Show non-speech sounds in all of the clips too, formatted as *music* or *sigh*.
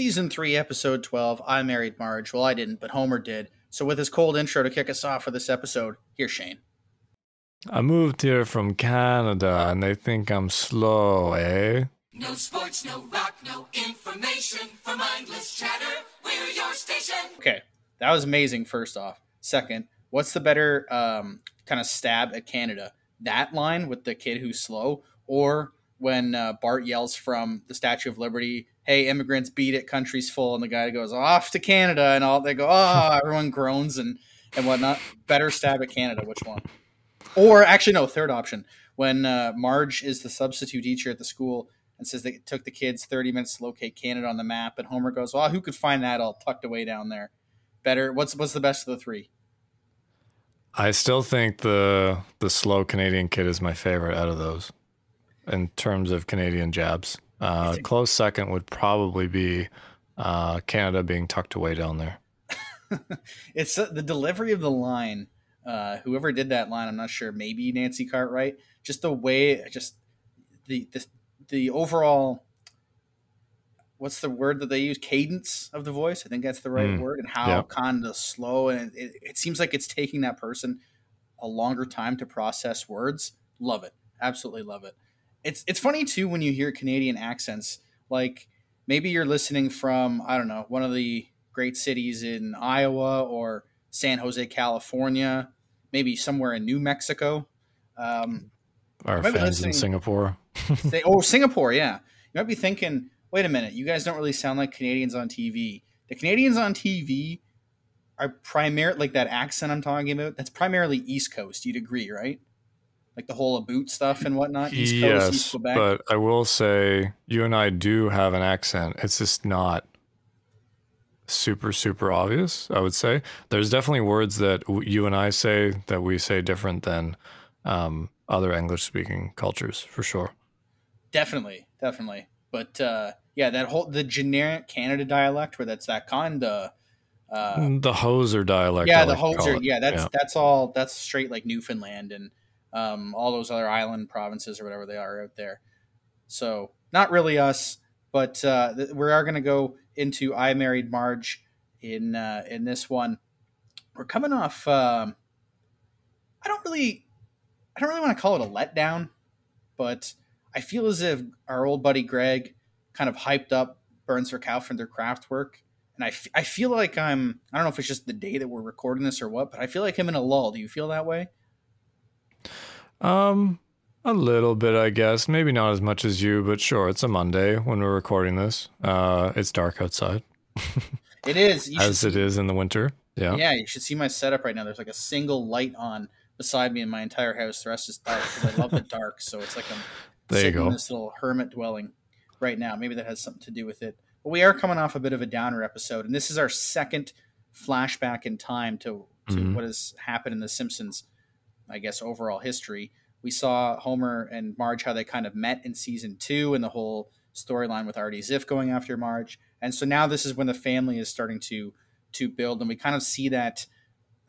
Season 3, Episode 12. I married Marge. Well, I didn't, but Homer did. So, with his cold intro to kick us off for this episode, here's Shane. I moved here from Canada and they think I'm slow, eh? No sports, no rock, no information for mindless chatter. We're your station. Okay, that was amazing, first off. Second, what's the better um, kind of stab at Canada? That line with the kid who's slow, or when uh, Bart yells from the Statue of Liberty, "Hey, immigrants, beat it! Country's full!" and the guy goes off to Canada, and all they go, "Oh!" *laughs* everyone groans and and whatnot. Better stab at Canada. Which one? Or actually, no. Third option when uh, Marge is the substitute teacher at the school and says they took the kids 30 minutes to locate Canada on the map, and Homer goes, "Well, who could find that all tucked away down there?" Better. What's what's the best of the three? I still think the the slow Canadian kid is my favorite out of those in terms of Canadian jabs. Uh, close second would probably be uh, Canada being tucked away down there. *laughs* it's uh, the delivery of the line. Uh, whoever did that line, I'm not sure. Maybe Nancy Cartwright. Just the way, just the the, the overall. What's the word that they use? Cadence of the voice. I think that's the right Mm, word. And how yep. kind of slow, and it, it seems like it's taking that person a longer time to process words. Love it. Absolutely love it. It's it's funny too when you hear Canadian accents. Like maybe you're listening from I don't know one of the great cities in Iowa or San Jose, California, maybe somewhere in New Mexico. Um, Our fans in Singapore. they, oh, Singapore, yeah. You might be thinking, wait a minute, you guys don't really sound like Canadians on TV. The Canadians on TV are primarily like that accent I'm talking about. That's primarily East Coast. You'd agree, right? Like the whole boot stuff and whatnot. East Coast, East yes, Quebec. but I will say you and I do have an accent. It's just not super super obvious. I would say there's definitely words that w- you and I say that we say different than um, other English speaking cultures for sure. Definitely, definitely. But uh, yeah, that whole the generic Canada dialect where that's that kind of. Uh, the hoser dialect. yeah, I the like hoser. Yeah, that's Yeah. that's all. That's straight like Newfoundland and um, all those other island provinces or whatever they are out there. So not really us, but uh, th- we are going to go into I married Marge in uh, in this one. We're coming off. Um, I don't really, I don't really want to call it a letdown, but I feel as if our old buddy Greg kind of hyped up Burns Verkaufen der Kraftwerk and I, f- I feel like I'm I don't know if it's just the day that we're recording this or what, but I feel like I'm in a lull. Do you feel that way? Um, a little bit, I guess. Maybe not as much as you, but sure. It's a Monday when we're recording this. Uh, it's dark outside, *laughs* It is. As it is in the winter. Yeah. Yeah, you should see my setup right now. There's like a single light on beside me in my entire house. The rest is dark because I love the *laughs* dark. So it's like I'm There sitting in this little hermit dwelling right now. Maybe that has something to do with it. But we are coming off a bit of a downer episode, and this is our second flashback in time to, to Mhm. what has happened in The Simpsons, I guess, overall history. We saw Homer and Marge how they kind of met in season two and the whole storyline with Artie Ziff going after Marge. And so now this is when the family is starting to to build, and we kind of see that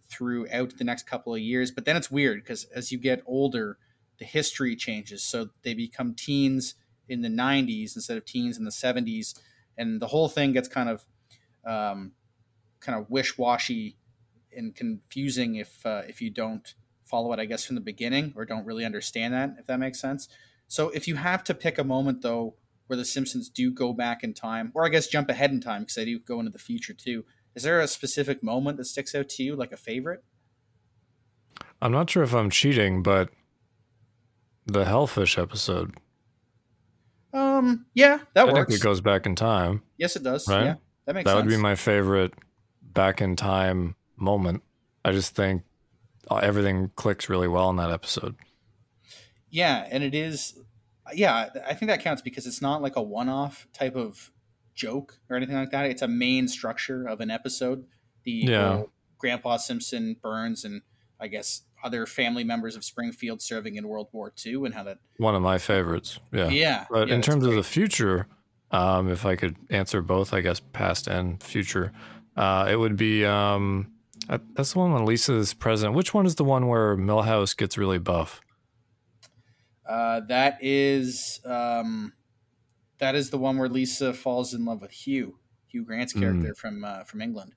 throughout the next couple of years. But then it's weird because as you get older, the history changes. So they become teens in the 90s instead of teens in the 70s, and the whole thing gets kind of um, kind of wish washy and confusing if uh, if you don't follow it, I guess, from the beginning or don't really understand that, if that makes sense. So if you have to pick a moment though where the Simpsons do go back in time, or I guess jump ahead in time because they do go into the future too. Is there a specific moment that sticks out to you, like a favorite? I'm not sure if I'm cheating, but the Hellfish episode. Um, yeah, that I works. think it goes back in time. yes, it does. Right? Yeah, that makes That sense. would be my favorite back in time moment. I just think everything clicks really well in that episode. Yeah, and it is. Yeah, I think that counts because it's not like a one-off type of joke or anything like that. It's a main structure of an episode. The Yeah. Grandpa Simpson, Burns, and I guess other family members of Springfield serving in World War II, and how that. One of my favorites. Yeah. Yeah, But yeah, in terms of the future, um, if I could answer both, I guess past and future, uh, it would be um, uh, that's the one when Lisa is president. Which one is the one where Millhouse gets really buff? Uh, that is um, that is the one where Lisa falls in love with Hugh. Hugh Grant's Mm. character from uh, from England.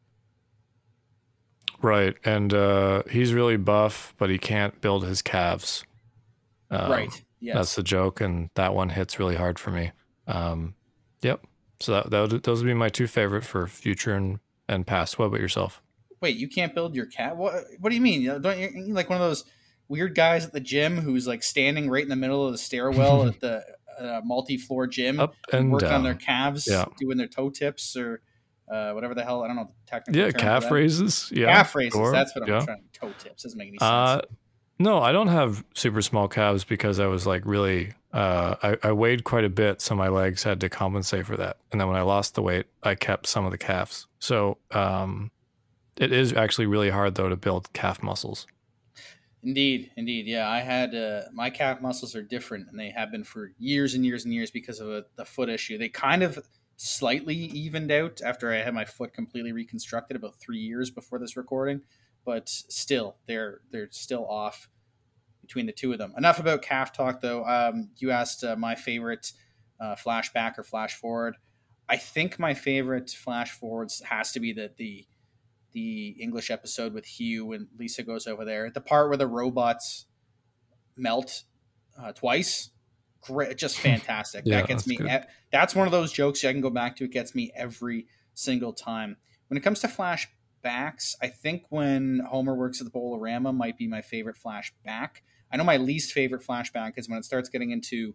Right, and uh, he's really buff, but he can't build his calves. Um, right. Yes. That's the joke, and that one hits really hard for me. Um, yep. So that, that would, those would be my two favorite for future and, and past. What about yourself? Wait, you can't build your cat? What? What do you mean? You know, Don't you like one of those weird guys at the gym who's like standing right in the middle of the stairwell *laughs* at the uh, multi-floor gym, Up and working down. on their calves, Yeah. doing their toe tips or uh, whatever the hell. I don't know the technical. yeah, calf raises. Yeah, calf raises. That's what I'm yeah. trying. Toe tips doesn't make any sense. Uh, no, I don't have super small calves because I was like really, uh, I, I weighed quite a bit, so my legs had to compensate for that. And then when I lost the weight, I kept some of the calves. So um, it is actually really hard though to build calf muscles. Indeed, indeed. Yeah, I had uh, my calf muscles are different, and they have been for years and years and years because of a, the foot issue. They kind of slightly evened out after I had my foot completely reconstructed about three years before this recording, but still, they're they're still off between the two of them. Enough about calf talk, though. Um, you asked uh, my favorite uh, flashback or flash forward. I think my favorite flash forwards has to be the the the English episode with Hugh and Lisa goes over there. The part where the robots melt uh, twice, great, just *laughs* fantastic. Yeah, that gets that's me. good. That's one of those jokes I can go back to. It gets me every single time. When it comes to flashbacks, I think when Homer works at the Bowlarama might be my favorite flashback. I know my least favorite flashback is when it starts getting into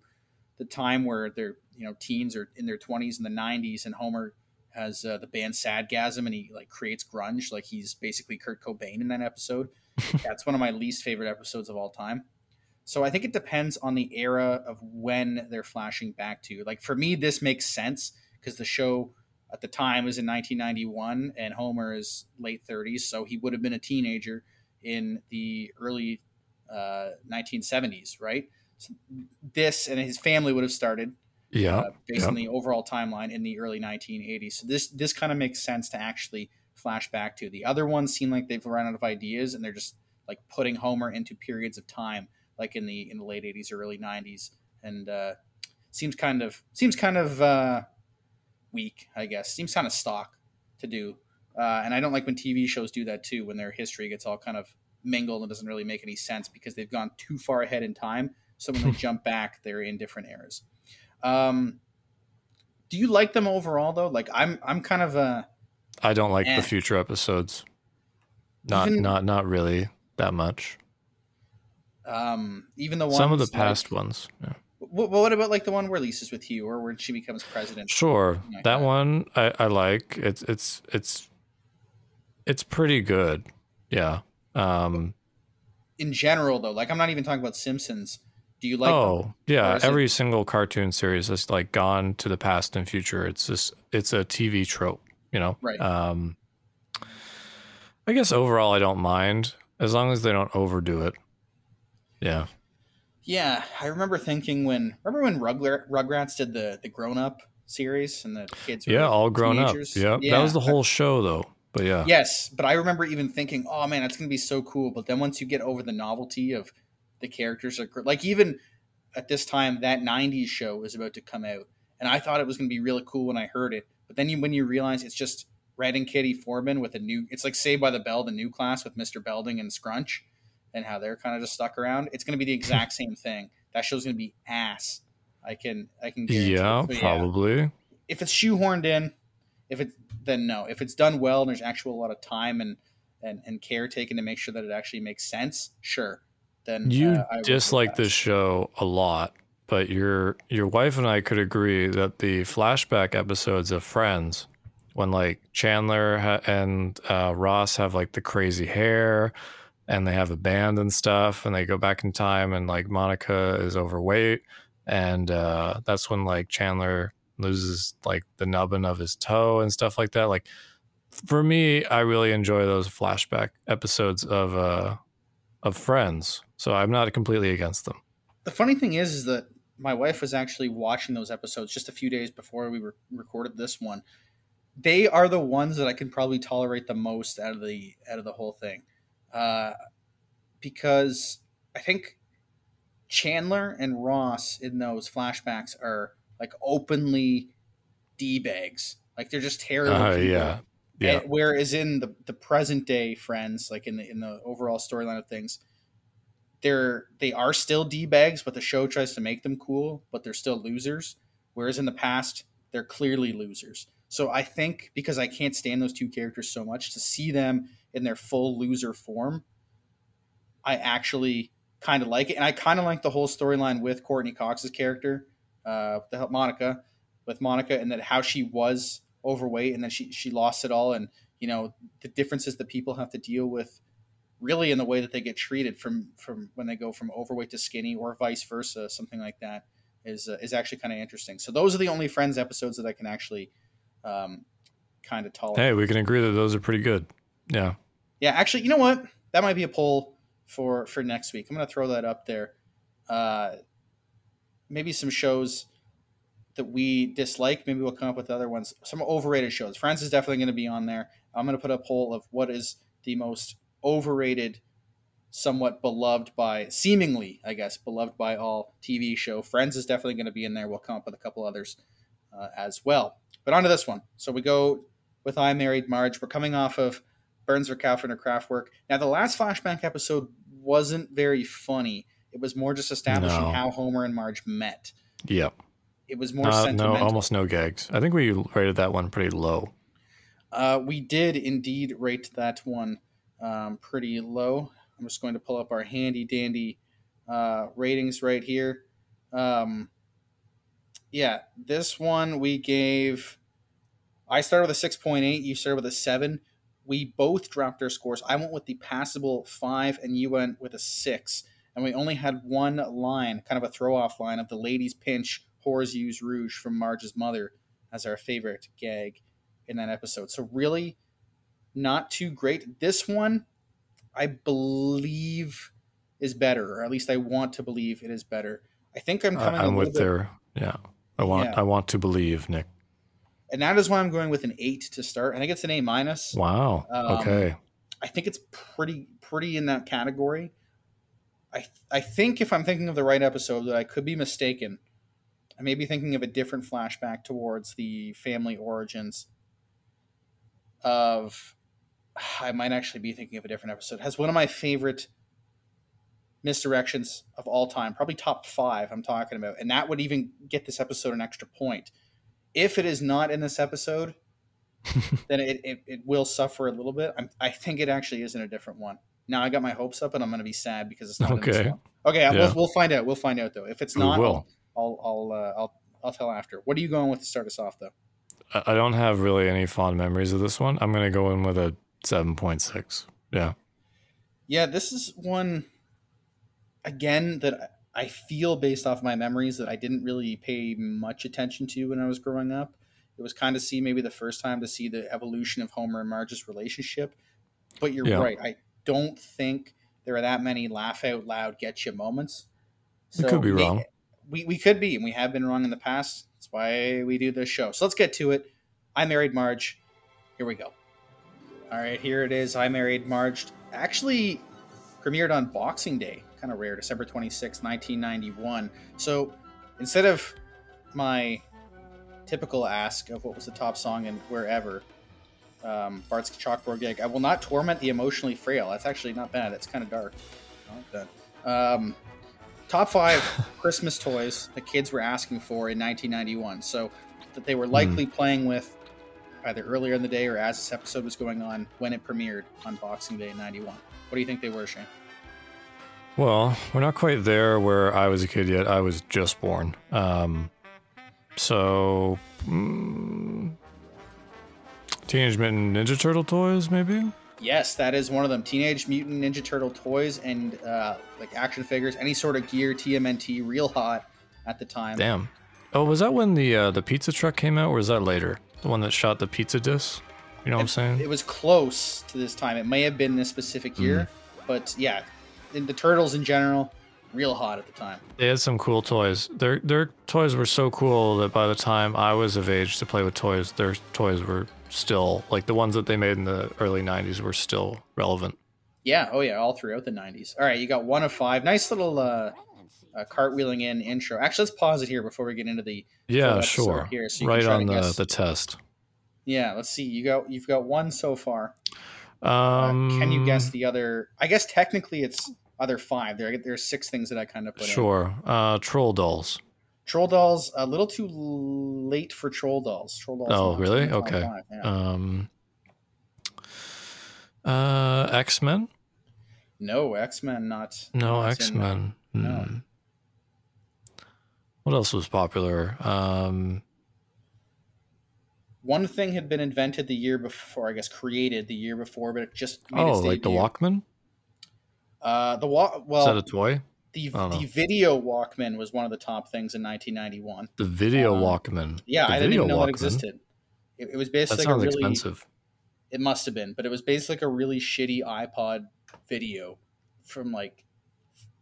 the time where they're you know teens are in their 20s and the 90s and Homer has uh, the band Sadgasm and he like creates grunge like he's basically Kurt Cobain in that episode. *laughs* That's one of my least favorite episodes of all time. So I think it depends on the era of when they're flashing back to. Like for me, this makes sense because the show at the time was in 1991 and Homer is late 30s, so he would have been a teenager in the early uh, 1970s, right? So this and his family would have started Yeah. uh, based yeah. on the overall timeline in the early 1980s. So this this kind of makes sense to actually flash back to. The other ones seem like they've run out of ideas and they're just like putting Homer into periods of time, like in the in the late 80s or early 90s, and uh, seems kind of seems kind of uh, weak, I guess. Seems kind of stock to do, uh, and I don't like when TV shows do that too, when their history gets all kind of mingled and doesn't really make any sense because they've gone too far ahead in time. So when they *laughs* jump back, they're in different eras. Um, do you like them overall though? Like I'm, I'm kind of a I don't like Eh. the future episodes. Not Even- not not really that much. um, even the ones Some of the like- past ones. Yeah. What, what about like the one where Lisa's with you, or when she becomes president? Sure, like that that. one I, I like. It's it's it's it's pretty good. Yeah. Um. In general, though, like I'm not even talking about Simpsons. Do you like? oh Or yeah. is it- Every single cartoon series has like gone to the past and future. It's just it's a TV trope. You know. Right. Um. I guess overall I don't mind as long as they don't overdo it. Yeah. Yeah, I remember thinking when remember when Rugler, Rugrats did the the grown up series and the kids were Yeah. All grown teenagers? up. Yeah. That was the whole show though. But yeah. Yes, but I remember even thinking, "Oh man, that's gonna be so cool." But then once you get over the novelty of the characters, are like even at this time, that '90s show was about to come out, and I thought it was gonna be really cool when I heard it. But then you, when you realize it's just Red and Kitty Foreman with a new, it's like Saved by the Bell, the new class with Mr. Belding and Scrunch, and how they're kind of just stuck around. It's gonna be the exact *laughs* same thing. That show's gonna be ass. I can, I can. Yeah. it. Probably. if it's shoehorned in, if it's then no. If it's done well and there's actual a lot of time and and, and care taken to make sure that it actually makes sense, sure. Then You uh, dislike this show a lot, but your your wife and I could agree that the flashback episodes of Friends, when like Chandler ha- and uh, Ross have like the crazy hair, and they have a band and stuff, and they go back in time, and like Monica is overweight, and uh, that's when like Chandler loses like the nubbin of his toe and stuff like that. Like for me, I really enjoy those flashback episodes of uh of Friends, so I'm not completely against them. The funny thing is, is that my wife was actually watching those episodes just a few days before we re- recorded this one. They are the ones that I can probably tolerate the most out of the out of the whole thing, uh, because I think Chandler and Ross in those flashbacks are like openly d bags. Like they're just terrible. Uh, yeah. Yeah. And whereas in the, the present day friends, like in the in the overall storyline of things, they're they are still d bags, but the show tries to make them cool, but they're still losers. Whereas in the past, they're clearly losers. So I think because I can't stand those two characters so much, to see them in their full loser form, I actually kind of like it, and I kind of like the whole storyline with Courteney Cox's character, uh, the Monica, with Monica, and that how she was overweight and then she she lost it all, and you know the differences that people have to deal with, really in the way that they get treated from from when they go from overweight to skinny or vice versa, something like that is uh, is actually kind of interesting. So those are the only Friends episodes that I can actually um, kind of tolerate. Hey, we can agree that those are pretty good. Yeah. Yeah, actually, you know what? That might be a poll for for next week. I'm going to throw that up there. Uh, maybe some shows that we dislike. Maybe we'll come up with other ones. Some overrated shows. Friends is definitely going to be on there. I'm going to put a poll of what is the most overrated, somewhat beloved by, seemingly, I guess, beloved by all TV show. Friends is definitely going to be in there. We'll come up with a couple others uh, as well. But on to this one. So we go with I Married Marge. We're coming off of Burns Verkaufen der Kraftwerk. Now, the last flashback episode wasn't very funny. It was more just establishing No. how Homer and Marge met. Yep. It was more Uh, no, almost no gags. I think we rated that one pretty low. Uh, we did indeed rate that one um, pretty low. I'm just going to pull up our handy dandy uh, ratings right here. Um, yeah, this one we gave. I started with a 6.8. You started with a 7. We both dropped our scores. I went with the passable 5, and you went with a 6. And we only had one line, kind of a throw off line of the ladies pinch, whores use rouge from Marge's mother as our favorite gag in that episode. So really not too great. This one I believe is better, or at least I want to believe it is better. I think I'm coming a I'm with bit, their yeah. I want Yeah. I want to believe, Nick. and that is why I'm going with an eight to start. I think it's an A minus. Wow. Um, okay. I think it's pretty pretty in that category. I I think if I'm thinking of the right episode, that I could be mistaken. I may be thinking of a different flashback towards the family origins of. I might actually be thinking of a different episode. Has one of my favorite misdirections of all time, probably top five. I'm talking about, and that would even get this episode an extra point. If it is not in this episode, *laughs* then it, it, it will suffer a little bit. I'm, I think it actually is in a different one. Now I got my hopes up, and I'm going to be sad because it's not in this Okay. one. Okay, Yeah. we'll, we'll find out. We'll find out though. If it's not, will. I'll I'll uh, I'll I'll tell after. What are you going with to start us off though? I I don't have really any fond memories of this one. I'm gonna go in with a seven point six. Yeah. Yeah, this is one again that I feel based off my memories that I didn't really pay much attention to when I was growing up. It was kind of see maybe the first time to see the evolution of Homer and Marge's relationship. But you're Yeah. right. I don't think there are that many laugh out loud get you moments. You could be wrong. We, we could be, and we have been wrong in the past. That's why we do this show. So let's get to it. I married Marge. Here we go. All right, here it is. I married Marge. Actually, premiered on Boxing Day. Kind of rare, December 26, 1991. So instead of my typical ask of what was the top song and wherever, um, Bart's chalkboard gig, I will not torment the emotionally frail. That's actually not bad. It's kind of dark. I like that. Um, top five *laughs* Christmas toys the kids were asking for in 1991. So that they were likely playing with either earlier in the day or as this episode was going on when it premiered on Boxing Day 91. What do you think they were, Shane? Well, we're not quite there where I was a kid yet. I was just born. Um, so, mm, Teenage Mutant Ninja Turtle toys, maybe. Yes, that is one of them. Teenage Mutant Ninja Turtle toys and uh, like action figures, any sort of gear, TMNT, real hot at the time. Damn. Oh, was that when the uh, the pizza truck came out, or was that later? The one that shot the pizza disc. You know what I'm saying? It was close to this time. It may have been this specific year, Mm. but yeah, in the turtles in general, real hot at the time. They had some cool toys. Their their toys were so cool that by the time I was of age to play with toys, their toys were still like the ones that they made in the early '90s were still relevant. Yeah, oh yeah, all throughout the 90s. All right, you got one of five. Nice little uh, uh, cartwheeling in intro. Actually, let's pause it here before we get into the Yeah, sure. here, so right on the guess. the test. Yeah, let's see. You got you've got one so far. Uh, Um, can you guess the other? I guess technically it's other five. There there's six things that I kind of put in. Sure. Uh, troll dolls. Troll dolls a little too late for troll dolls. Troll dolls. Oh, really? Okay. yeah. Um, uh, X Men. no, X Men not. No, X Men. No. What else was popular? Um, One thing had been invented the year before, I guess created the year before, but it just made oh, its like the. Walkman. Uh, the walk. Is that a toy? the know. the video Walkman was one of the top things in 1991. The video uh, Walkman. Yeah, The I didn't even know that Walkman? existed. It, it was That basically sounds like a really. expensive. It must have been, but it was basically like a really shitty iPod video from like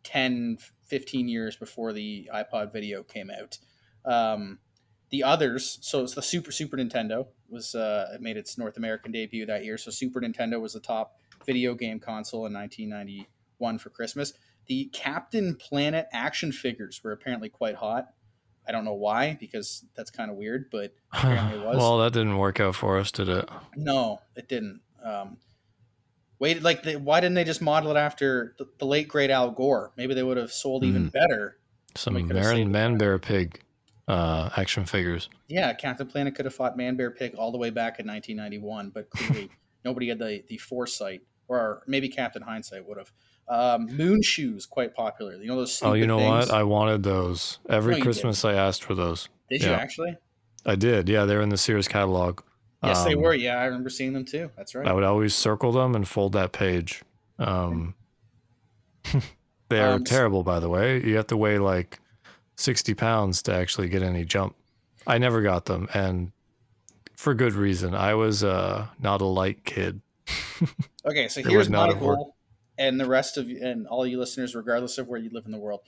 10, 15 years before the iPod video came out. Um, the others, so it's the Super Super Nintendo was uh, it made its North American debut that year. So Super Nintendo was the top video game console in 1991 for Christmas. The Captain Planet action figures were apparently quite hot. I don't know why, because that's kind of weird, but Apparently it *laughs* was. well, that didn't work out for us, did it? no, it didn't. Um, wait, like, the, why didn't they just model it after the, the late great Al Gore? Maybe they would have sold even Hmm. better. Some Marin. Man Bear Pig uh, action figures. Yeah, Captain Planet could have fought Man Bear Pig all the way back in 1991, but clearly *laughs* nobody had the, the foresight, or maybe Captain Hindsight would have. Um, moon shoes, quite popular. You know those. Oh, you know things? what? I wanted those. Every No, Christmas I asked for those. Did you actually? I did. Yeah, they're in the Sears catalog. Yes, they Um, were. Yeah, I remember seeing them too. That's right. I would always circle them and fold that page. Um, *laughs* they are Um, terrible, by the way. You have to weigh like 60 pounds to actually get any jump. I never got them, and for good reason. I was uh, not a light kid. *laughs* Okay, so here's my goal, and the rest of you, and all you listeners, regardless of where you live in the world,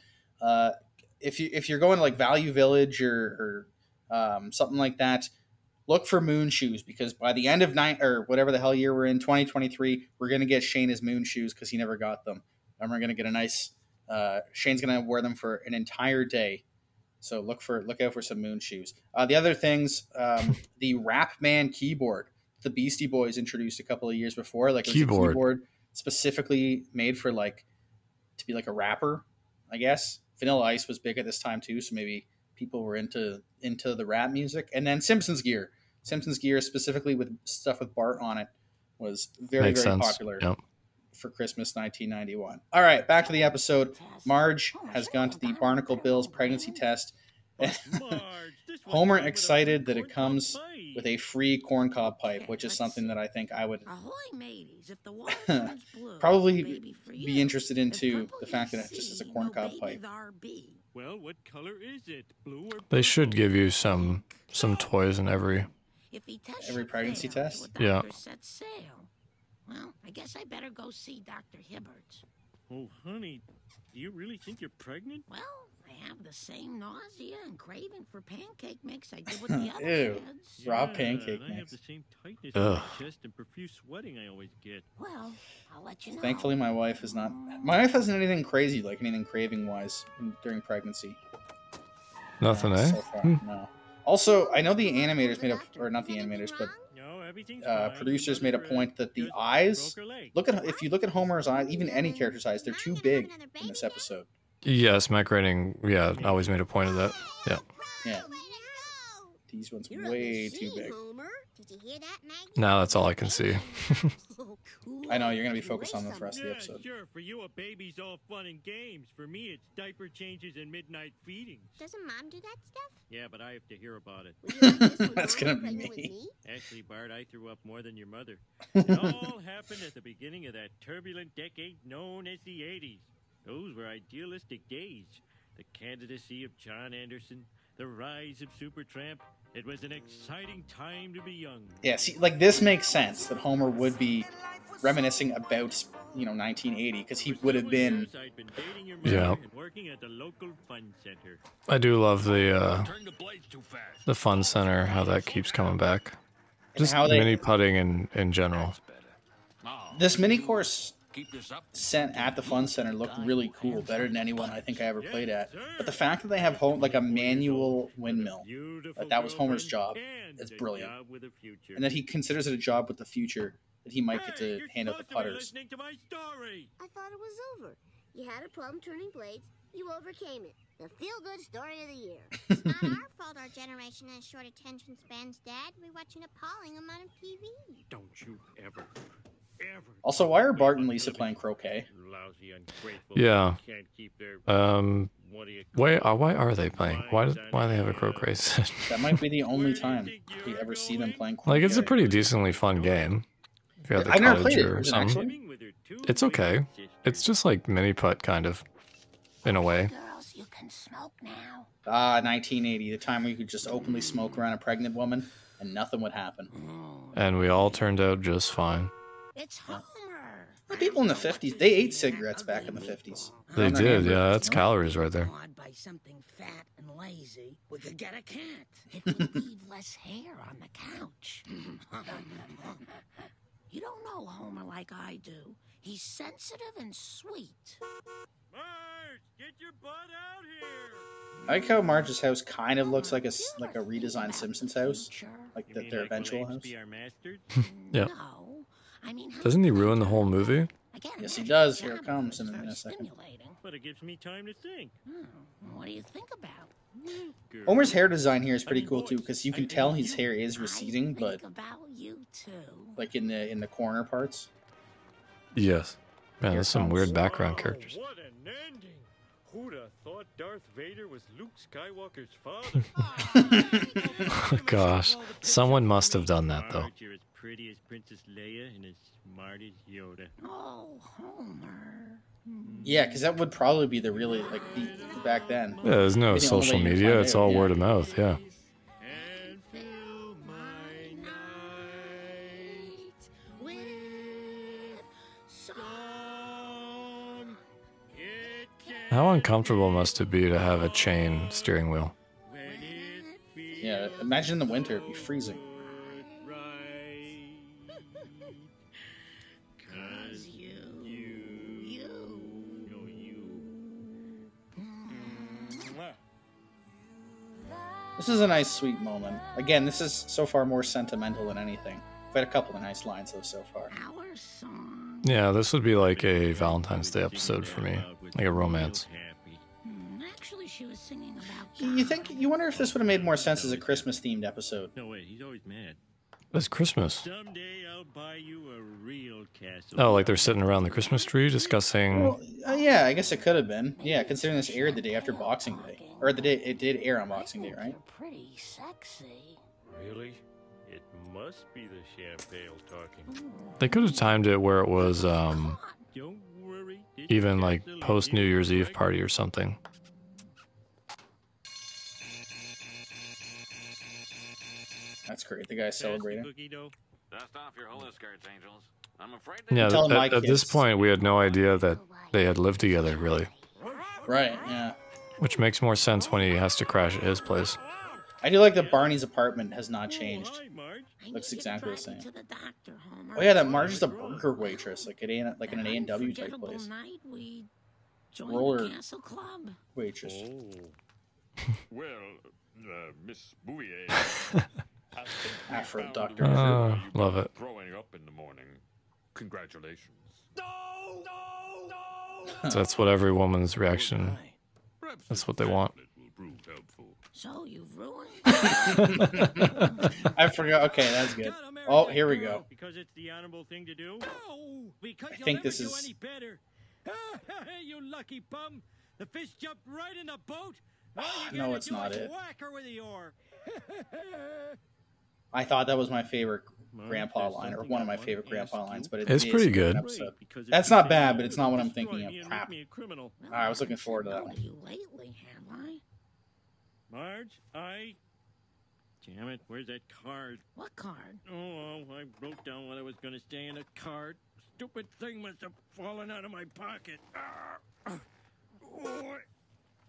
uh, if you if you're going to like Value Village or, or um, something like that, look for moon shoes because by the end of nine or whatever the hell year we're in, 2023, we're gonna get Shane his moon shoes because he never got them, and we're gonna get a nice. Uh, Shane's gonna wear them for an entire day. So look for look out for some moon shoes. Uh, the other things, um, *laughs* the Rap Man keyboard, the Beastie Boys introduced a couple of years before, like Keyboard. keyboard specifically made for like to be like a rapper, I guess. Vanilla Ice was big at this time too, so maybe people were into into the rap music. And then Simpsons gear, Simpsons gear specifically with stuff with Bart on it was very Makes very sense. popular Yep. for Christmas 1991. All right, back to the episode. Marge has gone to the Barnacle Bills pregnancy test. Homer excited that it comes with a free corncob pipe, which is something that I think I would Ahoy, mateys! *laughs* If the water turns blue, Probably be interested If into purple the fact that it just is a see, corncob pipe. baby there be. Well, what color is it? Blue or They should give you some some toys in every. If he tests Every pregnancy fail, test? the Yeah. doctor Set sail. Well, I guess I better go see Dr. Hibberts. Oh, honey, do you really think you're pregnant? Well, I have the same nausea and craving for pancake mix I did with *laughs* the other Ew. kids. Raw Yeah, pancake and I have mix. the same tightness in my chest and profuse sweating I always get. Well, I'll let you know. Thankfully, my wife is not. My wife hasn't anything crazy like anything craving wise during pregnancy. Nothing, uh, eh? So far, no. Also, I know the animators made up, or not the animators, but uh, producers made a point that the eyes. broke her leg. Look at if you look at Homer's eyes, even any character's eyes, they're too big in this episode. Yes, Mac Rating. Yeah, always made a point of that. Yeah. Yeah, these ones way too big. Did you hear that, Maggie? Now that's all I can see. *laughs* Oh, cool. I know you're gonna be focused on them for the rest of the Yeah, episode. sure. For you, a baby's all fun and games. For me, it's diaper changes and midnight feedings. Doesn't mom do that stuff? Yeah, but I have to hear about it. Were you like *laughs* this when That's gonna be me. Actually, Bart, I threw up more than your mother. *laughs* It all happened at the beginning of that turbulent decade known as the 80s. Those were idealistic days. The candidacy of John Anderson, the rise of Supertramp. It was an exciting time to be young. Yeah, see, like this makes sense that Homer would be reminiscing about you know 1980 because he would have been. years, I'd been dating your mother Yeah. working at the local fun center. I do love the uh, the fun center. How that keeps coming back. Just how they- mini putting in in general. This mini course Keep this up. Sent at the Fun Center looked really cool, better than anyone I think I ever played at. But the fact that they have home like a manual windmill, Beautiful that that was Homer's job. and It's brilliant. job with a future. and that he considers it a job with the future that he might get to hand out the supposed to be putters. listening to my story. I thought it was over. You had a problem turning blades. You overcame it. The feel-good story of the year. *laughs* it's not our fault our generation has short attention spans, Dad. We watch an appalling amount of TV. Don't you ever, ever. Also, why are Bart and Lisa playing croquet? Yeah. Can't keep their. Um, What do you call why uh, why are they playing? Why do- why do they have a croquet *laughs* set? That might be the only time we ever see them playing croquet. like it's a pretty decently fun game. If you have the I've never cottage played it. or Is it something. actually? Living with her two It's okay. It's just like mini putt kind of, in a way. Girls, you can smoke now. Ah, 1980, the time we could just openly smoke around a pregnant woman and nothing would happen. And we all turned out just fine. It's Homer. The people in the 50s, they ate cigarettes back in the 50s. They did, yeah. That's calories right there. By something fat and lazy, we could get a cat. It would *laughs* leave less hair on the couch. *laughs* you don't know Homer like I do. He's sensitive and sweet. Marge, get your butt out here. I like how Marge's house kind of looks like a s- like a redesigned Simpsons house, like You the, their eventual house. Be our masters? *laughs* Yeah. No. I mean, Doesn't he ruin the whole movie? I can't Yes, he does. Here it comes was in a- in a very second. Stimulating. but it gives me time to think. Hmm, What do you think about? Girl. Homer's hair design here is pretty I mean, cool too, because you can think tell his you- hair is receding, but about you too. like in the in the corner parts. Yes. Man, there's some weird background Wow, characters. What an ending! Who'd have thought Darth Vader was Luke Skywalker's father? *laughs* *laughs* Gosh, someone must have done that though. Marge, pretty as Princess Leia and as smart as Yoda. Oh, Homer. Hmm. Yeah, because that would probably be the really like the, back then. Yeah, there's no Be the social media. It's all yeah. word of mouth. Yeah. And fill my night With song. It can How uncomfortable must it be to have a chain steering wheel? when it feels Yeah, imagine in the winter it'd be freezing. Is a nice, sweet moment. Again, this is so far more sentimental than anything. We've had a couple of nice lines though so far. Our song. Yeah, this would be like a Valentine's Day episode for me, like a romance. Hmm, Actually, she was singing about. You think? You wonder if this would have made more sense as a Christmas-themed episode. No way, he's always mad. It's Christmas. Someday I'll buy you a real castle. Oh, like they're sitting around the Christmas tree discussing. Well, yeah, I guess it could have been. Yeah, considering this aired the day after Boxing Day, or the day it did air on Boxing Day, right? Pretty sexy. Really? It must be the champagne talking. They could have timed it where it was um, Don't worry. this even like post New Year's Eve party or something. That's great. The guy's celebrating. Dust off your hula skirts, angels. I'm afraid Yeah, Tell th- my at, at this point, we had no idea that they had lived together, really. Right. Yeah. Which makes more sense when he has to crash at his place. I do like that Barney's apartment has not changed. Hi, Marge. I Looks need you to exactly the same. To the doctor, Homer. Oh yeah, that Marge is a burger waitress, like at a like in an A and W type unforgettable place. Night we joined Roller- the Castle Club. Waitress. Oh. *laughs* Well, uh, Miss Bouvier. *laughs* I think Afro doctor. a reason Ah, why you love it. Growing up in the morning. Congratulations. So *laughs* that's what every woman's reaction. That's what they want. tablet will prove helpful. So you've ruined. *laughs* I forgot. Okay, that's good. Oh, here we go. Because it's the honorable thing to do. No, because I think this is- *laughs* you lucky bum! The fish jumped right in the boat. *sighs* No, it's not it. Whack her with the oar. I thought that was my favorite grandpa line, or one of my favorite grandpa lines, but it It's is pretty a good. episode. That's not bad, but it's not what I'm thinking of. Crap. make me a criminal. Well, I was looking forward to that one. You lately, have I? Marge, I. Damn it! Where's that card? What card? Oh, I wrote down what I was going to say in a card. Stupid thing must have fallen out of my pocket. Ah. Oh.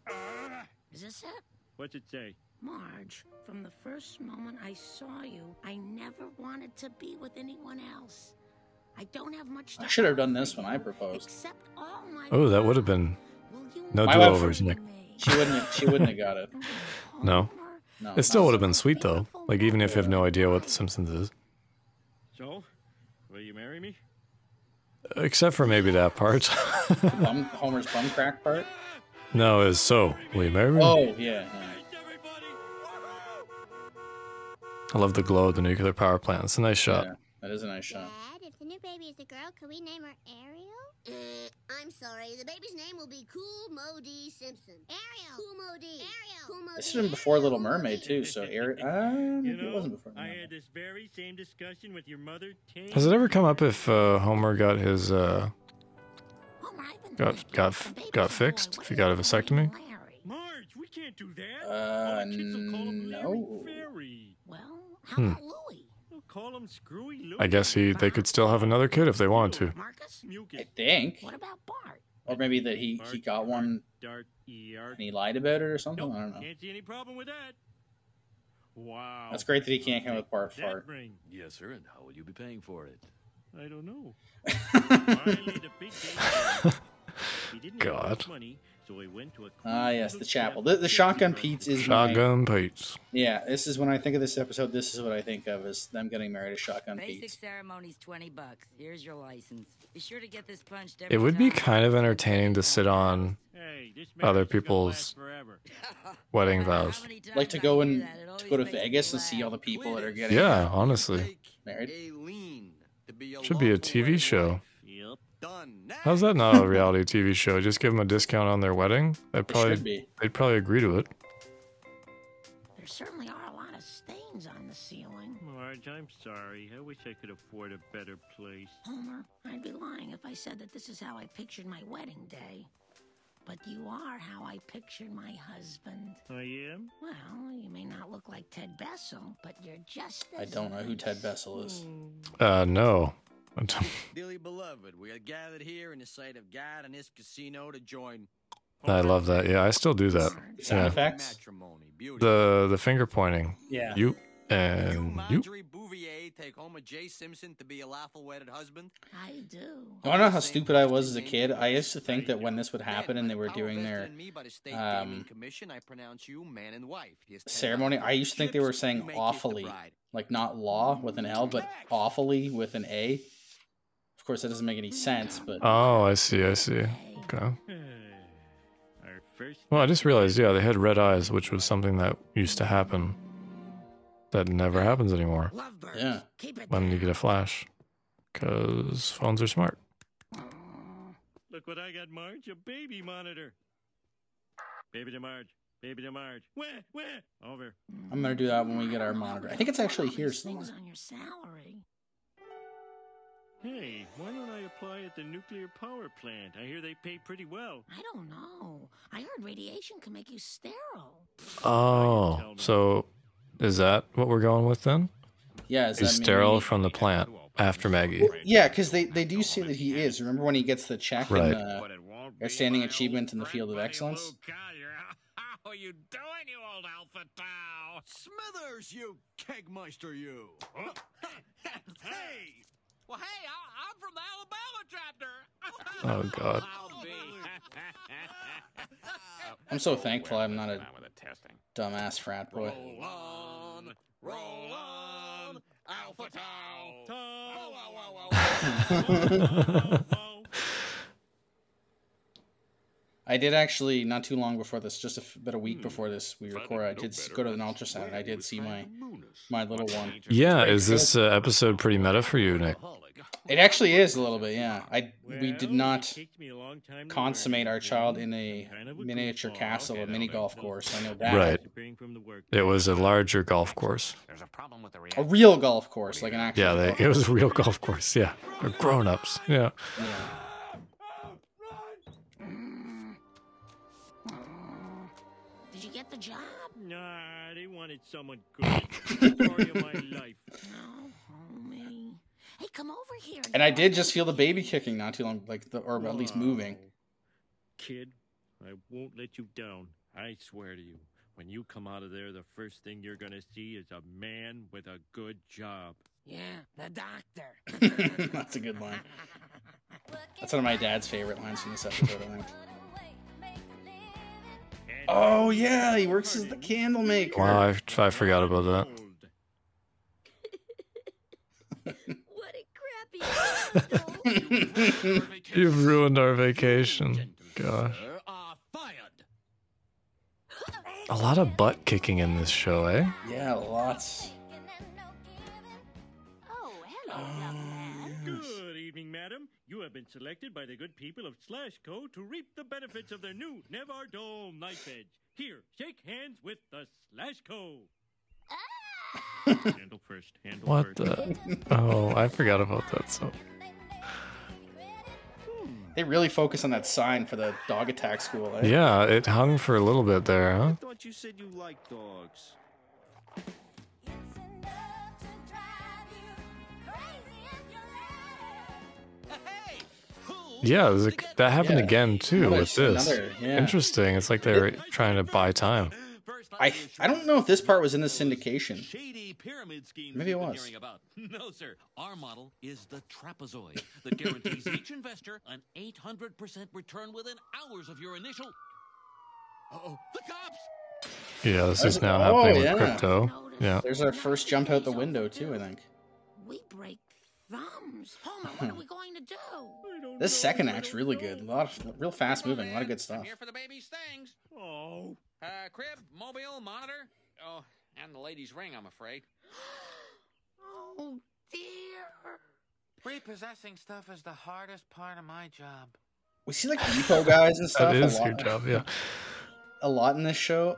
Ah. Is this it? What's it say? Marge, from the first moment I saw you, I never wanted to be with anyone else. I don't have much. I should have done this when I proposed. except all my Oh, that would have been no do-overs, Nick. She wouldn't. Have, she wouldn't have got it. *laughs* No. No. It still would have been sweet though. Like even if you have no idea what The Simpsons is, So, will you marry me? except for maybe that part. *laughs* Bum, Homer's bum crack part. no, is so. Will you marry me? Oh yeah. yeah. I love the glow of the nuclear power plant. It's a nice shot. Yeah, that is a nice shot. Dad, if the new baby is a girl, could we name her Ariel? Uh, I'm sorry. The baby's name will be Cool Moe Dee. Simpson. Ariel. Cool Moe Dee. Ariel. Cool Mo This D. should have been before Little Mermaid too. So Ari- *laughs* uh, You maybe it wasn't before. I Little had this very same discussion with your mother ten Has it ever come up if uh, Homer got his uh, Homer, got got if the baby's got fixed? If he got a the name vasectomy? Larry? Marge, we can't do that. Uh, All the kids will call him Larry no. Fairy. Well, how Hmm. about Louie? They'll call him Screwy Louie. I guess he they could still have another kid if they wanted to. Marcus? I think, What about Bart? or maybe that he he got one Dart ER. and he lied about it or something. Nope, I don't know. Can't see any problem with that. Wow. That's great that he can't come with Bart That fart. bring? Yes, sir. And how will you be paying for it? I don't know. *laughs* Finally, the big day. *laughs* He didn't have God. Much so he went to a Ah, yes, the chapel. chapel The, the shotgun Pizza Pete's is my, Shotgun Pete's. yeah. This is when I think of this episode. This is what I think of as them getting married to Shotgun Basic Pete's. ceremony's 20 bucks. Here's your license. Be sure to get this punched every It would be kind of entertaining to sit on Hey, Other marriage is gonna people's *laughs* wedding No matter how vows. Like to go and to go to Vegas and see all the people that are getting Yeah, honestly. married. Aileen, to be a Should be a TV show. Yep. Done. How's that not a reality TV show? Just give them a discount on their wedding. They'd It probably be. they'd probably agree to it. There certainly are a lot of stains on the ceiling. Marge, I'm sorry. I wish I could afford a better place. Homer, I'd be lying if I said that this is how I pictured my wedding day. But you are how I pictured my husband. I am? Well, you may not look like Ted Bessell, but you're just I don't know who. Ted Bessell is. Uh, no. *laughs* Dearly beloved, we are gathered here in the sight of God and His casino to join I love that. Yeah, I still do that. Sound Yeah. effects. The the finger pointing. Yeah. You you, and you. Marjorie Bouvier, take Homer J. Simpson to be a lawful wedded husband. I do. You want to know how stupid I was as a kid? I used to think that when this would happen and they were doing their um, commission, I pronounce you man and wife. Here's ceremony. I used to think they were saying you may kiss the awfully. like not law with an L, but awfully with an A. Of course, that doesn't make any sense, but Oh, I see. I see. Okay. Well, I just realized. Yeah, they had red eyes, which was something that used to happen. That never happens anymore Yeah. Keep it when you get a flash, because phones are smart. Look what I got, Marge. A baby monitor. Baby to Marge. Baby to Marge. Where? Where? Over. I'm gonna do that when we get our monitor. I think it's actually here These things somewhere. On your salary. Hey, why don't I apply at the nuclear power plant? I hear they pay pretty well. I don't know. I heard radiation can make you sterile. Oh, so is that what we're going with then? Yeah, is He's sterile maybe- from the plant after Maggie. Yeah, because they, they do say that he is. Remember when he gets the check Right. and the outstanding achievement in the field of excellence? How you doing, you old alpha tau? Smithers, you kegmeister, you. *laughs* hey! Well, hey, I, I'm from the Alabama chapter. Oh God. *laughs* I'll be. I'm so thankful I'm not a Down with the testing. dumbass frat boy. Roll on, roll on, alpha tau. Whoa, whoa, whoa, whoa. I did actually not too long before this, just a f- about a week before this we recorded. I did go to an ultrasound. and I did see my my little one. Yeah, is this uh, episode pretty meta for you, Nick? It actually is a little bit, yeah. I we did not it takes me a long time to consummate our child in a Kind of a miniature castle, a mini golf course. I know *laughs* that. Right. To bring from the work. It was a larger golf course. There's a problem with the A real golf course, like an actual. Yeah, they, it was a real golf course. Yeah, They're grown-ups. Yeah. Yeah. Job? Nah, they wanted someone good. Story of my life. *laughs* No, homie. Hey, come over here. And I did just feel the baby kicking not too long, like the, or at least moving. Kid, I won't let you down. I swear to you. When you come out of there, the first thing you're gonna see is a man with a good job. Yeah, the doctor. *laughs* That's a good line. *laughs* That's one of my dad's favorite lines from this episode, I think. Oh yeah, he works as the candle maker. Wow, I, I forgot about that. *laughs* What a crappy *laughs* You've ruined our vacation. Gosh. *laughs* A lot of butt kicking in this show, eh? Yeah, lots. You have been selected by the good people of Slash Co. to reap the benefits of their new Nevar Dome knife edge. Here, shake hands with the Slash Co. handle first. Handle What first. the? Oh, I forgot about that. So They really focus on that sign for the dog attack school. Eh? yeah, it hung for a little bit there, huh? thought you said you liked dogs. Yeah, there's a, that happened Yeah. again too Another- with this. another- yeah. Interesting. It's like they're trying to buy time. I I don't know if this part was in the syndication. Shady pyramid schemes Maybe it was. about. No, sir. Our model is the trapezoid that guarantees *laughs* each investor an 800% return within hours of your initial. Uh-oh, the cops! Yeah, this That's- is oh, now oh, happening yeah. with crypto. Yeah. There's our first jump out the window too. I think We break thumbs. Homer, what are we going to do? *laughs* this second act's really good. A lot of real fast moving. A lot of good stuff. I'm here for the baby's things. Oh. Uh, crib, mobile, monitor. Oh, and the lady's ring, I'm afraid. *gasps* Oh, dear. Repossessing stuff is the hardest part of my job. We see like repo guys and *laughs* stuff. That a lot, your job, yeah. A lot in this show.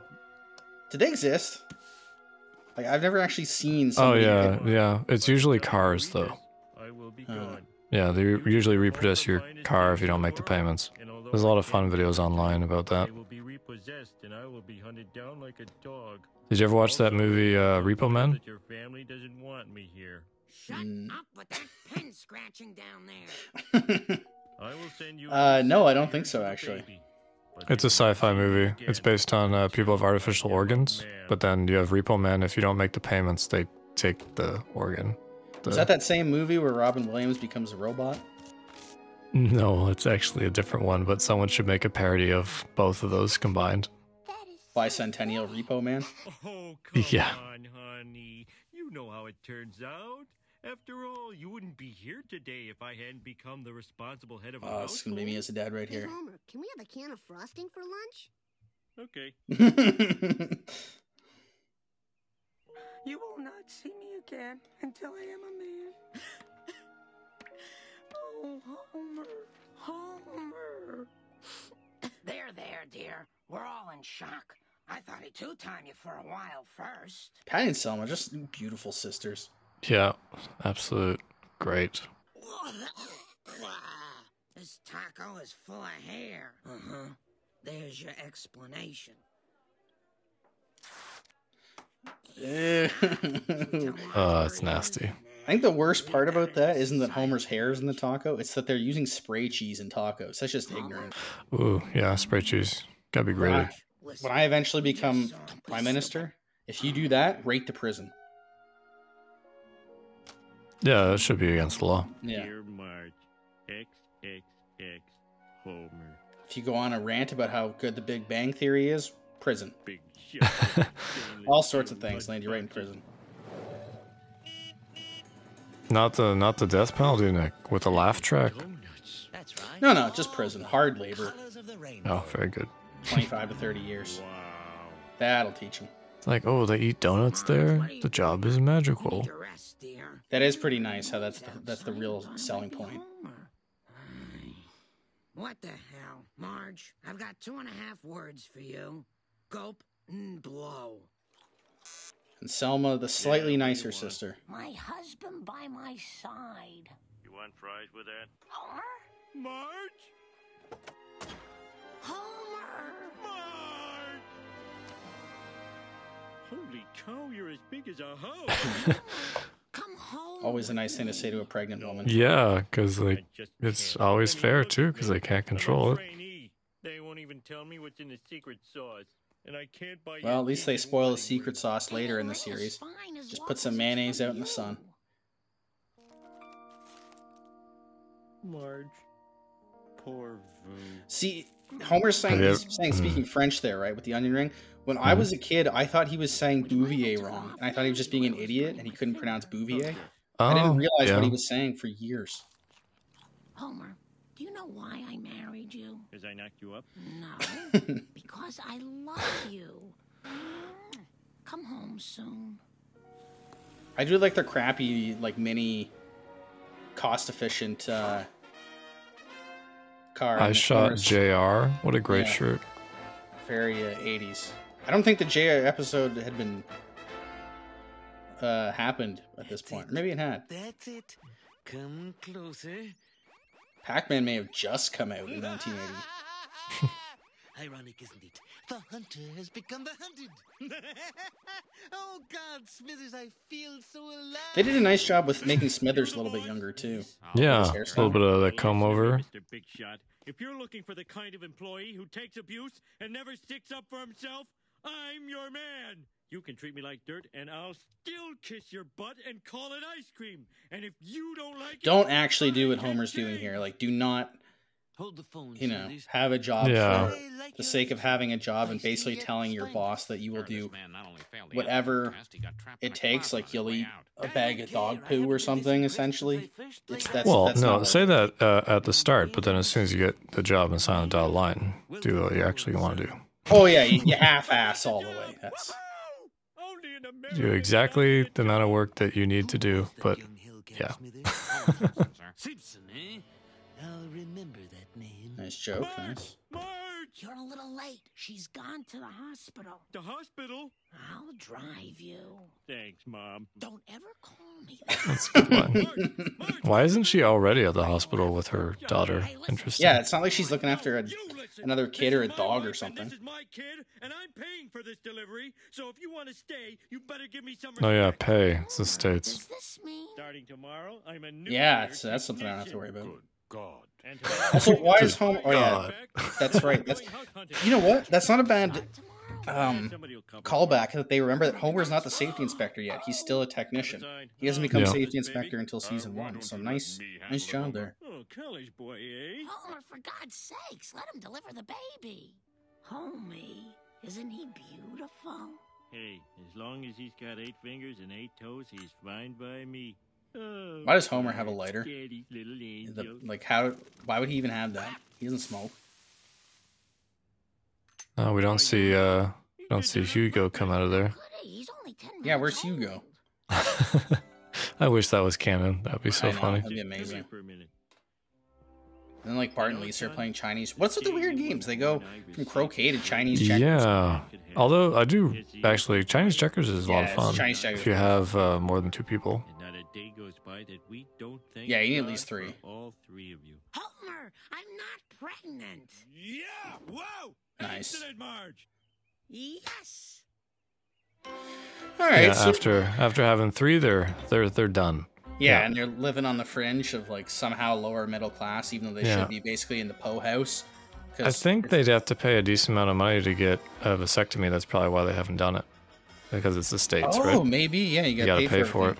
Did they exist? Like I've never actually seen. Oh Somebody yeah, yeah. It's usually cars though. Yeah, they usually reproduce your car if you don't make the payments. There's a lot of fun videos online about that. I will be repossessed and I will be hunted down like a dog. Did you ever watch that movie uh, Repo Man? Your family doesn't want me here. Shut up with that pen scratching down there. *laughs* I will send you. Uh, no, I don't think so. Actually, It's a sci-fi movie. It's based on uh, people with artificial organs, but then you have Repo Man. If you don't make the payments, they take the organ. The- is that that same movie where Robin Williams becomes a robot? No, it's actually a different one, but someone should make a parody of both of those combined. Bicentennial Repo Man. *laughs* Oh, come Yeah. on, honey. You know how it turns out. After all, you wouldn't be here today if I hadn't become the responsible head of a Oh, this is gonna be me as a dad right Hey, here. Homer, can we have a can of frosting for lunch? Okay. *laughs* You will not see me again until I am a man. *laughs* oh, Homer, Homer. There, there, dear. We're all in shock. I thought he'd two-time you for a while first. Patty and Selma, just beautiful sisters. Yeah, absolute great. This taco is full of hair. Uh-huh. There's your explanation. Eh. *laughs* Oh, that's nasty. I think the worst part about that isn't that Homer's hair is in the taco; it's that they're using spray cheese in tacos. That's just ignorant. Ooh, yeah, spray cheese. Gotta be When grated. I, when I eventually become prime minister, if you do that, rate the prison. Yeah, that should be against the law. Yeah. Dear Marge, XXX Homer. If you go on a rant about how good the Big Bang Theory is, prison. *laughs* *laughs* All sorts of things land you right in prison. Not the not the death penalty, Nick, with a laugh track. No, no, just prison. Hard labor. Colors of the rainbow. Oh, very good. 25 to 30 years. That'll teach them. It's like, oh, they eat donuts there. The job is magical. That is pretty nice how that's the, that's the real selling point. What the hell, Marge? I've got two and a half words for you. Gulp and blow. And Selma, the slightly nicer sister. My husband by my side. You want fries with that? Homer? Marge? Homer! Marge! Holy cow, you're as big as a house. *laughs* Come home. Always a nice thing to say to a pregnant woman. Yeah, because like it's always fair too, because they can't control it. They won't even tell me what's in the secret sauce and I can't buy. Well, at least they spoil the secret sauce later in the series. Just put some mayonnaise out in the sun. Marge, pour vous. See, Homer's saying he's saying speaking French there, right, with the onion ring. When I was a kid, I thought he was saying Bouvier wrong, and I thought he was just being an idiot and he couldn't pronounce Bouvier. Oh, I didn't realize yeah. what he was saying for years. Homer, you know why I married you? Because I knocked you up? No, *laughs* because I love you. Come home soon. I do like their crappy, like mini, cost-efficient uh, car. I shot Homer's Jr. What a great Yeah. shirt. Very uh, 80s. I don't think the Jr. episode had been uh, happened at this point. Maybe it had. That's it. Come closer. Pac-Man may have just come out in 1980. *laughs* Ironic, isn't it? The hunter has become the hunted. *laughs* oh God, Smithers, I feel so alive. They did a nice job with making Smithers a little bit younger too. Oh, yeah, His a little bit of that comb over. Mr. Big Shot, if you're looking for the kind of employee who takes abuse and never sticks up for himself, I'm your man. You can treat me like dirt, and I'll still kiss your butt and call it ice cream. And if you don't like it, Don't actually do what Homer's doing here. Like, do not, Hold the phone, you know, Smithers. have a job Yeah. for the sake of having a job and basically telling your boss that you will do whatever it takes. Like, you'll eat a bag of dog poo or something. Essentially, it's that's well, that's no, say that uh, at the start, but then as soon as you get the job and sign the dotted line, do what you actually want to do. Oh yeah, you, you half-ass all the way. That's Do exactly the amount of work that you need to do, but yeah. *laughs* Simpson, eh? I'll remember that name. nice joke. Nice. You're a little late. She's gone to the hospital. The hospital? I'll drive you. Thanks, Mom. Don't ever call me. *laughs* That's a good one. Why isn't she already at the hospital with her daughter? Interesting. Yeah, it's not like she's looking after a, another kid or a dog or something. This is my kid, and I'm paying for this delivery. So if you want to stay, you better give me some Oh yeah, pay. It's the states. Starting tomorrow, I'm a new Yeah, leader that's something I don't have to worry about. God. And *laughs* Also, why is Homer? Oh yeah, God. that's right. That's *laughs* you know what? That's not a bad um callback that they remember that Homer's not the safety inspector yet. He's still a technician. He doesn't become Yeah. safety inspector until season one. So nice, nice job there. Oh, college boy, eh? Homer, for God's sakes, let him deliver the baby. Homie, isn't he beautiful? Hey, as long as he's got eight fingers and eight toes, he's fine by me. Oh, Why does Homer have a lighter? Daddy's little angel. The, like how? Why would he even have that? He doesn't smoke. No, we don't see uh we don't see Hugo come out of there. *laughs* Yeah, where's Hugo? I wish that was canon. That'd be so know, funny. That'd be amazing. And then like Bart and Lisa are playing Chinese. What's with the weird games? They go from croquet to Chinese checkers. Yeah. Although I do actually Chinese checkers is a lot Yeah, of fun. Chinese checkers. If you have uh, more than two people. Not a day goes by that we don't thank Yeah, you need at least three. All three of you. Homer, I'm not pregnant. Yeah! Whoa! Nice. Excellent, Marge. Yes. All right. yeah, so- after after having three they're they're they're done. Yeah, yeah, and they're living on the fringe of like somehow lower middle class, even though they Yeah. should be basically in the Poe house. I think they'd have to pay a decent amount of money to get a vasectomy. That's probably why they haven't done it. Because it's the states, oh, right? Oh, maybe yeah, you You got to gotta pay for it.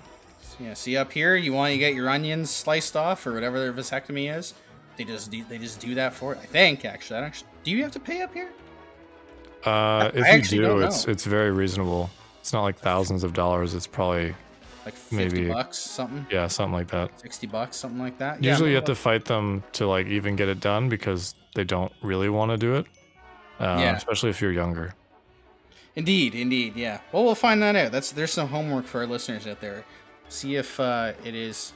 Yeah, see up here, you want to get your onions sliced off or whatever their vasectomy is. They just do, they just do that for it. I think actually. I don't actually. Do you have to pay up here? Uh, if I you do, it's it's very reasonable. It's not like thousands of dollars. It's probably Like maybe bucks, something. yeah, something like that. Sixty bucks, something like that. Usually, you have to fight them to like even get it done because they don't really want to do it. Uh, Yeah. especially if you're younger. Indeed, indeed, yeah. Well, we'll find that out. That's there's some homework for our listeners out there. See if uh, it is,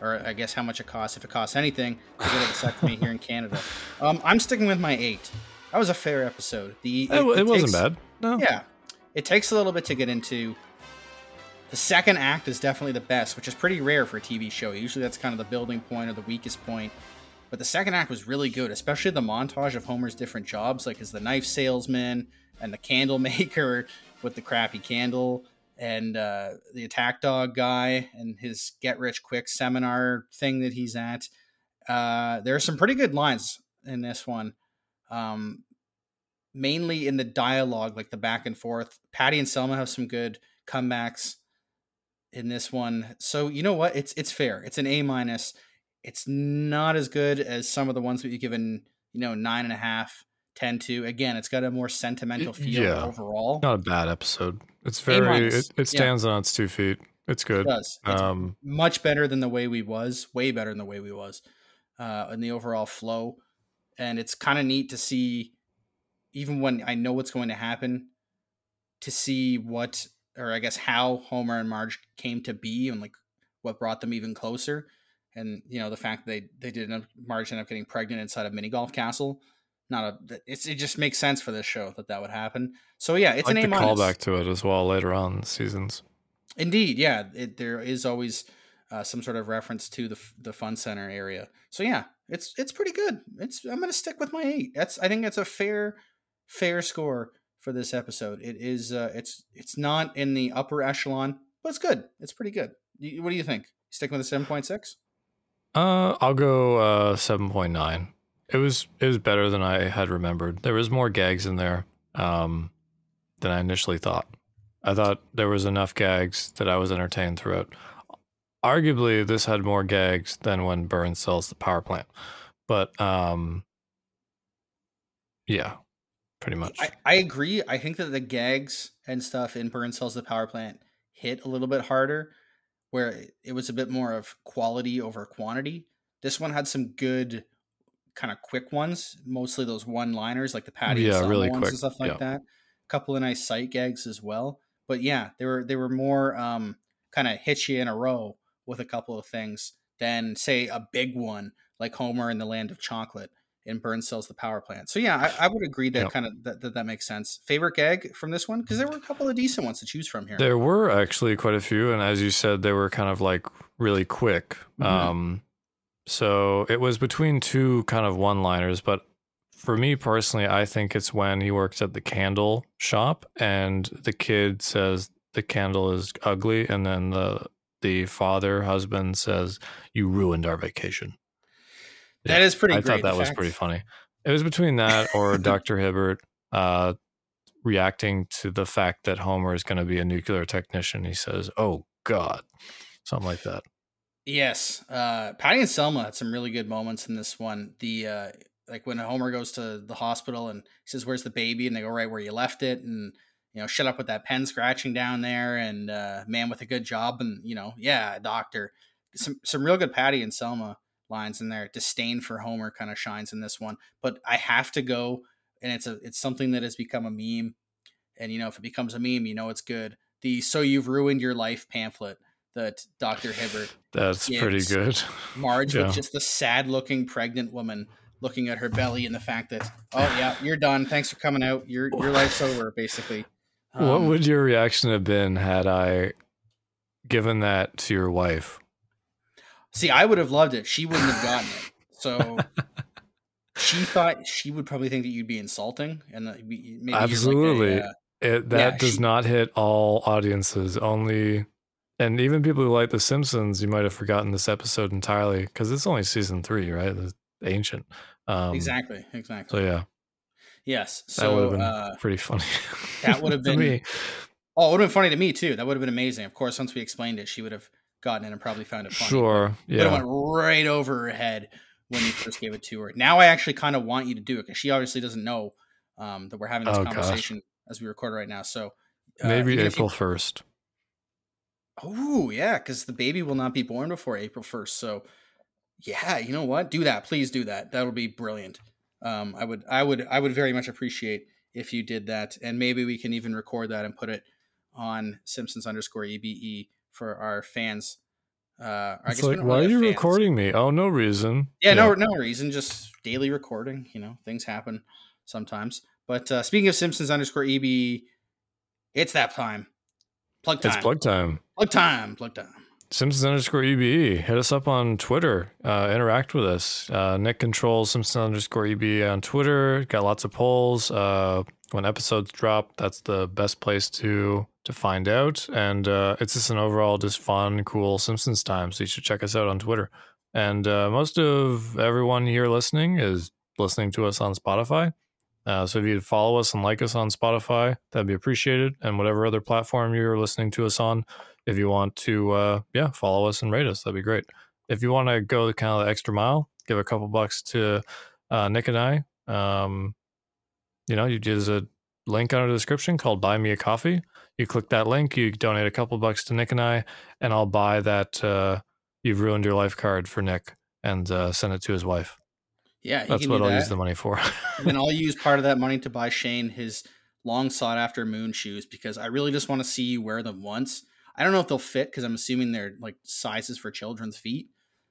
or I guess how much it costs, if it costs anything, to get a vasectomy here in Canada. *laughs* Um, I'm sticking with my eight. That was a fair episode. The It, it wasn't takes- bad. No. Yeah, it takes a little bit to get into. The second act is definitely the best, which is pretty rare for a TV show. Usually, that's kind of the building point or the weakest point. But the second act was really good, especially the montage of Homer's different jobs, like as the knife salesman and the candle *laughs* maker with the crappy candle, and uh, the attack dog guy and his get rich quick seminar thing that he's at. Uh, there are some pretty good lines in this one. Um, mainly in the dialogue, like the back and forth. Patty and Selma have some good comebacks in this one. So you know what? It's it's fair. It's an A minus. It's not as good as some of the ones that you've given, you know, nine and a half, 10 to. Again, it's got a more sentimental feel yeah. overall. Not a bad episode. It's very it, it stands on its two feet. It's good. It does. It's Um, much better than the way we was, way better than the way we was, uh, in the overall flow. And it's kind of neat to see, even when I know what's going to happen, to see what, or I guess how Homer and Marge came to be, and like what brought them even closer. And you know the fact that they they did end up, Marge ended up getting pregnant inside a mini golf castle. Not a. It's it just makes sense for this show that that would happen. So yeah, it's like an A minus. callback to it as well later on in the seasons. Indeed, yeah, it, there is always uh, some sort of reference to the the fun center area. So yeah, it's it's pretty good. It's I'm gonna stick with my eight. That's I think that's a fair fair score for this episode. It is uh, it's it's not in the upper echelon, but it's good. It's pretty good. You- What do you think? Stick with the seven point six? Uh, I'll go uh seven point nine. It was it was better than I had remembered. There was more gags in there um than I initially thought. I thought there was enough gags that I was entertained throughout. Arguably, this had more gags than when Burns sells the power plant, but um, yeah, pretty much. I, I agree. I think that the gags and stuff in Burn sells the Power Plant hit a little bit harder, where it was a bit more of quality over quantity. This one had some good kind of quick ones, mostly those one liners like the Patty Yeah, really ones quick, and stuff like yeah. that. A couple of nice sight gags as well. But yeah, they were they were more um, kind of hit you in a row with a couple of things than say a big one like Homer in the Land of Chocolate and Burn sells the power plant. So yeah, I, I would agree that Yep. kind of that, that that makes sense. Favorite gag from this one because there were a couple of decent ones to choose from here. There were actually quite a few, and as you said, they were kind of like really quick. Mhm. Um, so it was between two kind of one-liners, but for me personally, I think it's when he works at the candle shop and the kid says the candle is ugly, and then the the father husband says you ruined our vacation. That is pretty I great. thought that was fact- pretty funny. It was between that or Dr. Hibbert uh, reacting to the fact that Homer is going to be a nuclear technician. He says, "Oh God," something like that. Yes, uh, Patty and Selma had some really good moments in this one. The uh, like when Homer goes to the hospital and he says, "Where's the baby?" and they go right where you left it, and you know, shut up with that pen scratching down there, and uh, man with a good job, and you know, yeah, doctor. Some some real good Patty and Selma lines in there. Disdain for Homer kind of shines in this one, but I have to go, and it's a it's something that has become a meme, and you know, if it becomes a meme, you know it's good. The "So You've Ruined Your Life" pamphlet that Doctor Hibbert *sighs* That's pretty good. Marge Yeah. with just the sad looking pregnant woman looking at her belly and the fact that oh yeah you're done thanks for coming out your your life's over basically. what Um, would your reaction have been had I given that to your wife? see? I would have loved it. She wouldn't have gotten it. So *laughs* she thought she would probably think that you'd be insulting and that maybe you're like a, Absolutely. uh, It that yeah, does she- not hit all audiences. Only, and even people who like The Simpsons, you might have forgotten this episode entirely because it's only season three, right? It's ancient. Um, exactly exactly So yeah, yes. that would So have been uh, pretty funny. *laughs* that would have been me. oh it would have been funny to me too. That would have been amazing. Of course, once we explained it, she would have gotten it and probably found it funny. Sure. But it Yeah. went right over her head when you first gave it to her. Now I actually kind of want you to do it because she obviously doesn't know um, that we're having this Oh, gosh. conversation as we record right now. So uh, Maybe April first. Oh yeah, because the baby will not be born before April first. So yeah, you know what? Do that, please do that. That would be brilliant. Um, I would, I would, I would very much appreciate if you did that, and maybe we can even record that and put it on Simpsons underscore ebe for our fans. Uh, It's like, why are you fans. recording me? Oh, no reason. Yeah, no, no reason. Just daily recording. You know, things happen sometimes. But uh, speaking of Simpsons underscore EB, it's that time. Plug time. It's plug time. Plug time. Plug time. Simpsons underscore EBE. Hit us up on Twitter. Uh, interact with us. Uh, Nick controls Simpsons underscore EBE on Twitter. Got lots of polls. Uh, when episodes drop, that's the best place to to find out. And uh, it's just an overall just fun, cool Simpsons time. So you should check us out on Twitter. And uh, most of everyone here listening is listening to us on Spotify. Uh, so if you'd follow us and like us on Spotify, that'd be appreciated. And whatever other platform you're listening to us on, if you want to, uh, yeah, follow us and rate us, that'd be great. if you want to go the kind of the extra mile, give a couple bucks to uh, Nick and I. Um, you know, you there's a link under the description called "Buy Me a Coffee." You click that link, you donate a couple bucks to Nick and I, and I'll buy that uh, "You've Ruined Your Life" card for Nick and uh, send it to his wife. Yeah, he That's can what I'll that. use the money for. and then I'll *laughs* use part of that money to buy Shane his long sought after moon shoes because I really just want to see you wear them once. I don't know if they'll fit because I'm assuming they're like sizes for children's feet.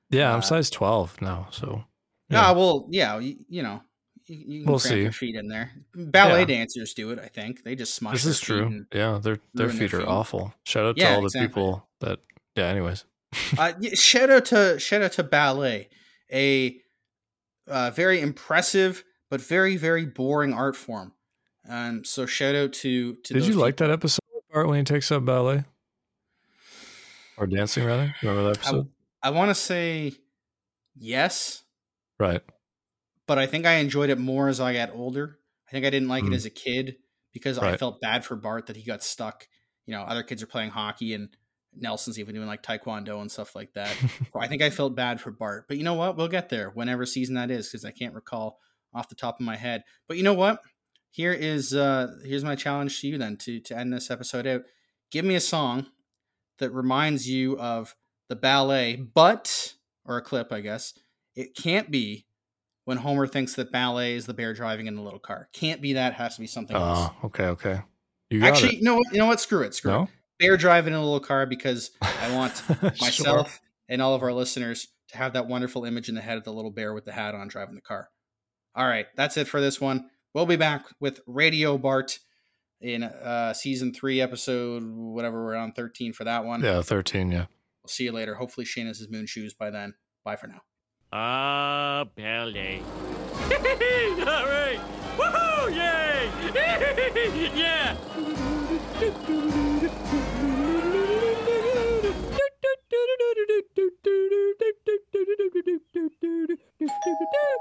yeah, I'm Uh, size 12 now, so Ah, well, yeah, you, you know, you, you can We'll cramp your see. feet in there. Ballet Yeah. dancers do it, I think. They just smush. this is true. Yeah, their their ruin their feet are feet. awful. Shout out to Yeah, all the exactly. people that. Yeah. Anyways, *laughs* uh, shout out to shout out to ballet, a uh, very impressive but very very boring art form. Um, so shout out to to. did you like that episode part when he takes up ballet or dancing? Rather, remember that episode? I want to say yes, right. but I think I enjoyed it more as I got older. I think I didn't like Mm. it as a kid because I felt bad for Bart that he got stuck. You know, other kids are playing hockey and Nelson's even doing like taekwondo and stuff like that. *laughs* I think I felt bad for Bart. But you know what? We'll get there whenever season that is because I can't recall off the top of my head. But you know what? Here is uh here's my challenge to you then to to end this episode out. Give me a song that reminds you of the ballet, but or a clip, I guess. It can't be when Homer thinks that ballet is the bear driving in the little car. Can't be that. Has to be something else. Oh, okay, okay. You got Actually, it. you know what? You know what? Screw it. Screw No? it. Bear driving in a little car because I want *laughs* Sure. myself and all of our listeners to have that wonderful image in the head of the little bear with the hat on driving the car. All right, that's it for this one. We'll be back with Radio Bart in uh, season three, episode whatever we're on, thirteen for that one. Yeah, thirteen. Yeah. We'll see you later. Hopefully, Shane has his moon shoes by then. Bye for now. Ah, ballet. All right. *laughs* Woohoo! Yay! *laughs* yeah! どこ?